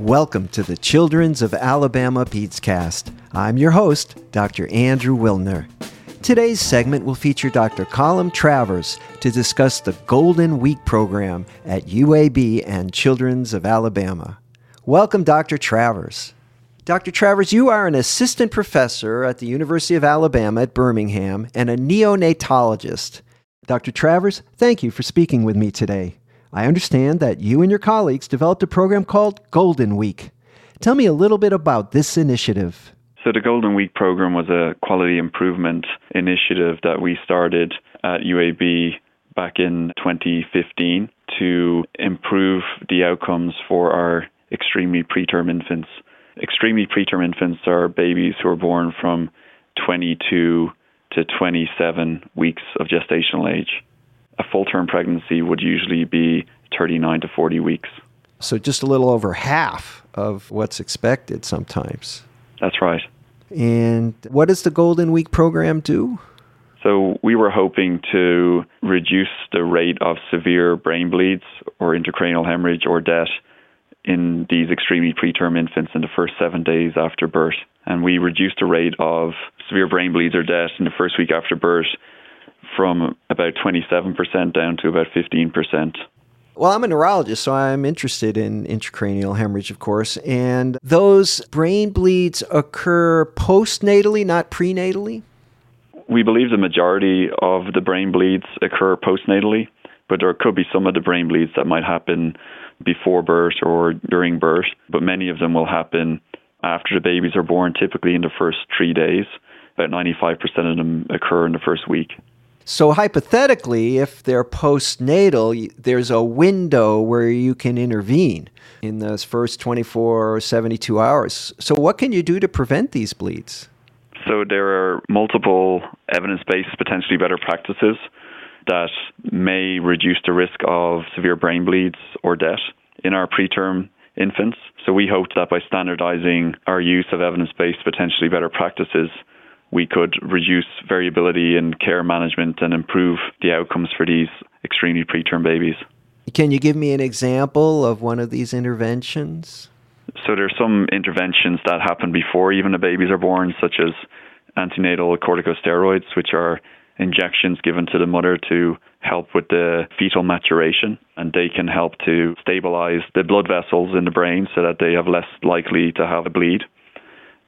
Welcome to the Children's of Alabama Peds I'm your host, Dr. Andrew Wilner. Today's segment will feature Dr. Colm Travers to discuss the Golden Week program at UAB and Children's of Alabama. Welcome, Dr. Travers. Dr. Travers, you are an assistant professor at the University of Alabama at Birmingham and a neonatologist. Dr. Travers, thank you for speaking with me today. I understand that you and your colleagues developed a program called Golden Week. Tell me a little bit about this initiative. So, the Golden Week program was a quality improvement initiative that we started at UAB back in 2015 to improve the outcomes for our extremely preterm infants. Extremely preterm infants are babies who are born from 22 to 27 weeks of gestational age a full term pregnancy would usually be 39 to 40 weeks. So just a little over half of what's expected sometimes. That's right. And what does the Golden Week program do? So we were hoping to reduce the rate of severe brain bleeds or intracranial hemorrhage or death in these extremely preterm infants in the first seven days after birth. And we reduced the rate of severe brain bleeds or death in the first week after birth from about 27% down to about 15%. Well, I'm a neurologist, so I'm interested in intracranial hemorrhage, of course. And those brain bleeds occur postnatally, not prenatally? We believe the majority of the brain bleeds occur postnatally, but there could be some of the brain bleeds that might happen before birth or during birth, but many of them will happen after the babies are born, typically in the first three days. About 95% of them occur in the first week. So, hypothetically, if they're postnatal, there's a window where you can intervene in those first 24 or 72 hours. So, what can you do to prevent these bleeds? So, there are multiple evidence based, potentially better practices that may reduce the risk of severe brain bleeds or death in our preterm infants. So, we hope that by standardizing our use of evidence based, potentially better practices, we could reduce variability in care management and improve the outcomes for these extremely preterm babies. Can you give me an example of one of these interventions? So there's some interventions that happen before even the babies are born, such as antenatal corticosteroids, which are injections given to the mother to help with the fetal maturation and they can help to stabilize the blood vessels in the brain so that they have less likely to have a bleed.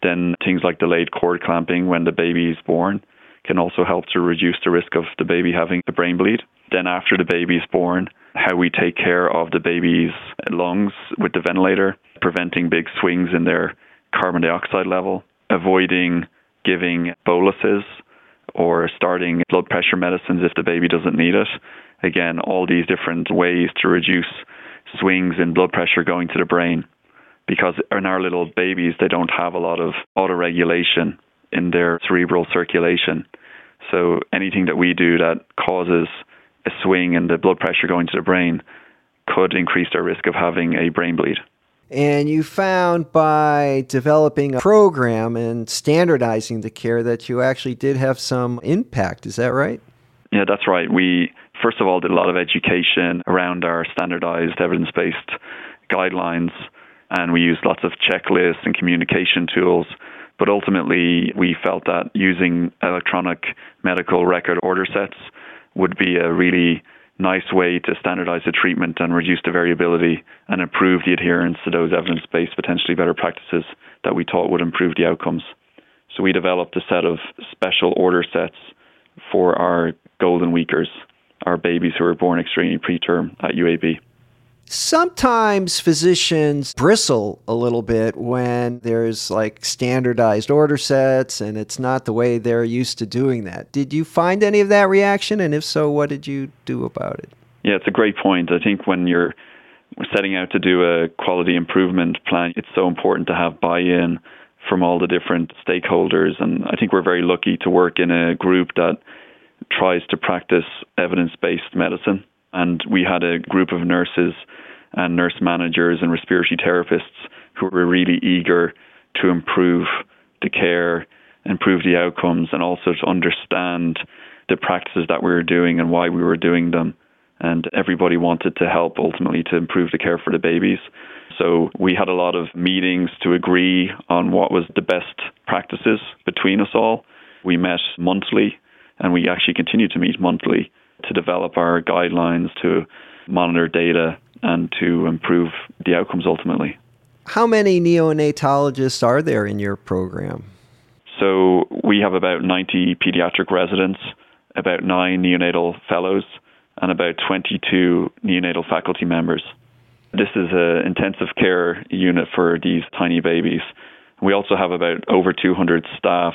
Then things like delayed cord clamping when the baby is born can also help to reduce the risk of the baby having a brain bleed. Then after the baby is born, how we take care of the baby's lungs with the ventilator, preventing big swings in their carbon dioxide level, avoiding giving boluses or starting blood pressure medicines if the baby doesn't need it. Again, all these different ways to reduce swings in blood pressure going to the brain because in our little babies, they don't have a lot of autoregulation in their cerebral circulation. So anything that we do that causes a swing in the blood pressure going to the brain could increase their risk of having a brain bleed. And you found by developing a program and standardizing the care that you actually did have some impact. Is that right? Yeah, that's right. We, first of all, did a lot of education around our standardized evidence based guidelines and we used lots of checklists and communication tools. But ultimately, we felt that using electronic medical record order sets would be a really nice way to standardize the treatment and reduce the variability and improve the adherence to those evidence based, potentially better practices that we thought would improve the outcomes. So we developed a set of special order sets for our golden weekers, our babies who were born extremely preterm at UAB. Sometimes physicians bristle a little bit when there's like standardized order sets and it's not the way they're used to doing that. Did you find any of that reaction? And if so, what did you do about it? Yeah, it's a great point. I think when you're setting out to do a quality improvement plan, it's so important to have buy in from all the different stakeholders. And I think we're very lucky to work in a group that tries to practice evidence based medicine. And we had a group of nurses and nurse managers and respiratory therapists who were really eager to improve the care, improve the outcomes, and also to understand the practices that we were doing and why we were doing them. And everybody wanted to help ultimately to improve the care for the babies. So we had a lot of meetings to agree on what was the best practices between us all. We met monthly and we actually continue to meet monthly to develop our guidelines to monitor data and to improve the outcomes ultimately. How many neonatologists are there in your program? So we have about 90 pediatric residents, about nine neonatal fellows, and about 22 neonatal faculty members. This is an intensive care unit for these tiny babies. We also have about over 200 staff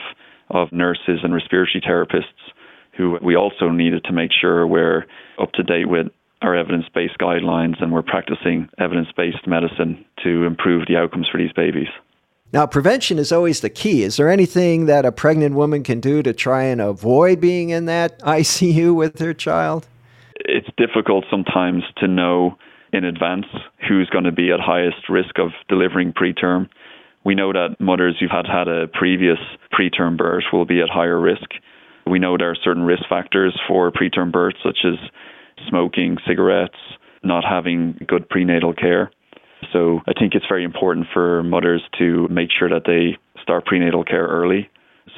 of nurses and respiratory therapists who we also needed to make sure we're up to date with our evidence based guidelines and we're practicing evidence based medicine to improve the outcomes for these babies. Now, prevention is always the key. Is there anything that a pregnant woman can do to try and avoid being in that ICU with her child? It's difficult sometimes to know in advance who's going to be at highest risk of delivering preterm. We know that mothers who've had had a previous preterm birth will be at higher risk. We know there are certain risk factors for preterm birth, such as smoking, cigarettes, not having good prenatal care. So I think it's very important for mothers to make sure that they start prenatal care early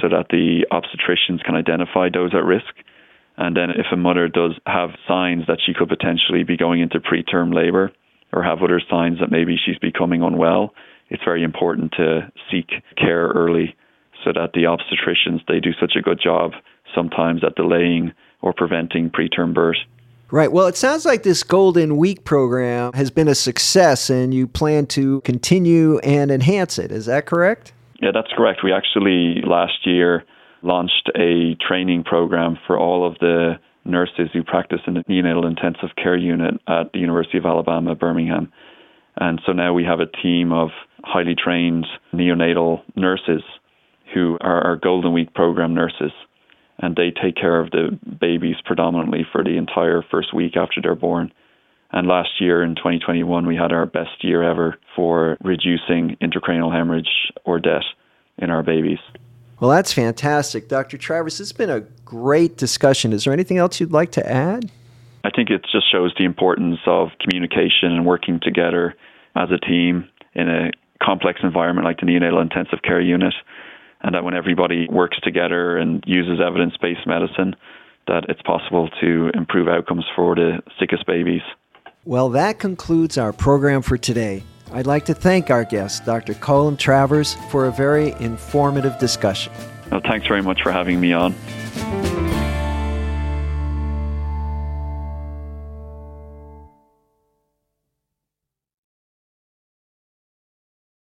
so that the obstetricians can identify those at risk. And then if a mother does have signs that she could potentially be going into preterm labor or have other signs that maybe she's becoming unwell, it's very important to seek care early so that the obstetricians they do such a good job sometimes at delaying or preventing preterm birth. Right. Well, it sounds like this Golden Week program has been a success and you plan to continue and enhance it. Is that correct? Yeah, that's correct. We actually last year launched a training program for all of the nurses who practice in the neonatal intensive care unit at the University of Alabama, Birmingham. And so now we have a team of highly trained neonatal nurses who are our Golden Week program nurses and they take care of the babies predominantly for the entire first week after they're born. And last year in 2021, we had our best year ever for reducing intracranial hemorrhage or death in our babies. Well, that's fantastic. Dr. Travers, it's been a great discussion. Is there anything else you'd like to add? I think it just shows the importance of communication and working together as a team in a complex environment like the neonatal intensive care unit and that when everybody works together and uses evidence based medicine, that it's possible to improve outcomes for the sickest babies. Well, that concludes our program for today. I'd like to thank our guest, Dr. Colin Travers, for a very informative discussion. Well, thanks very much for having me on.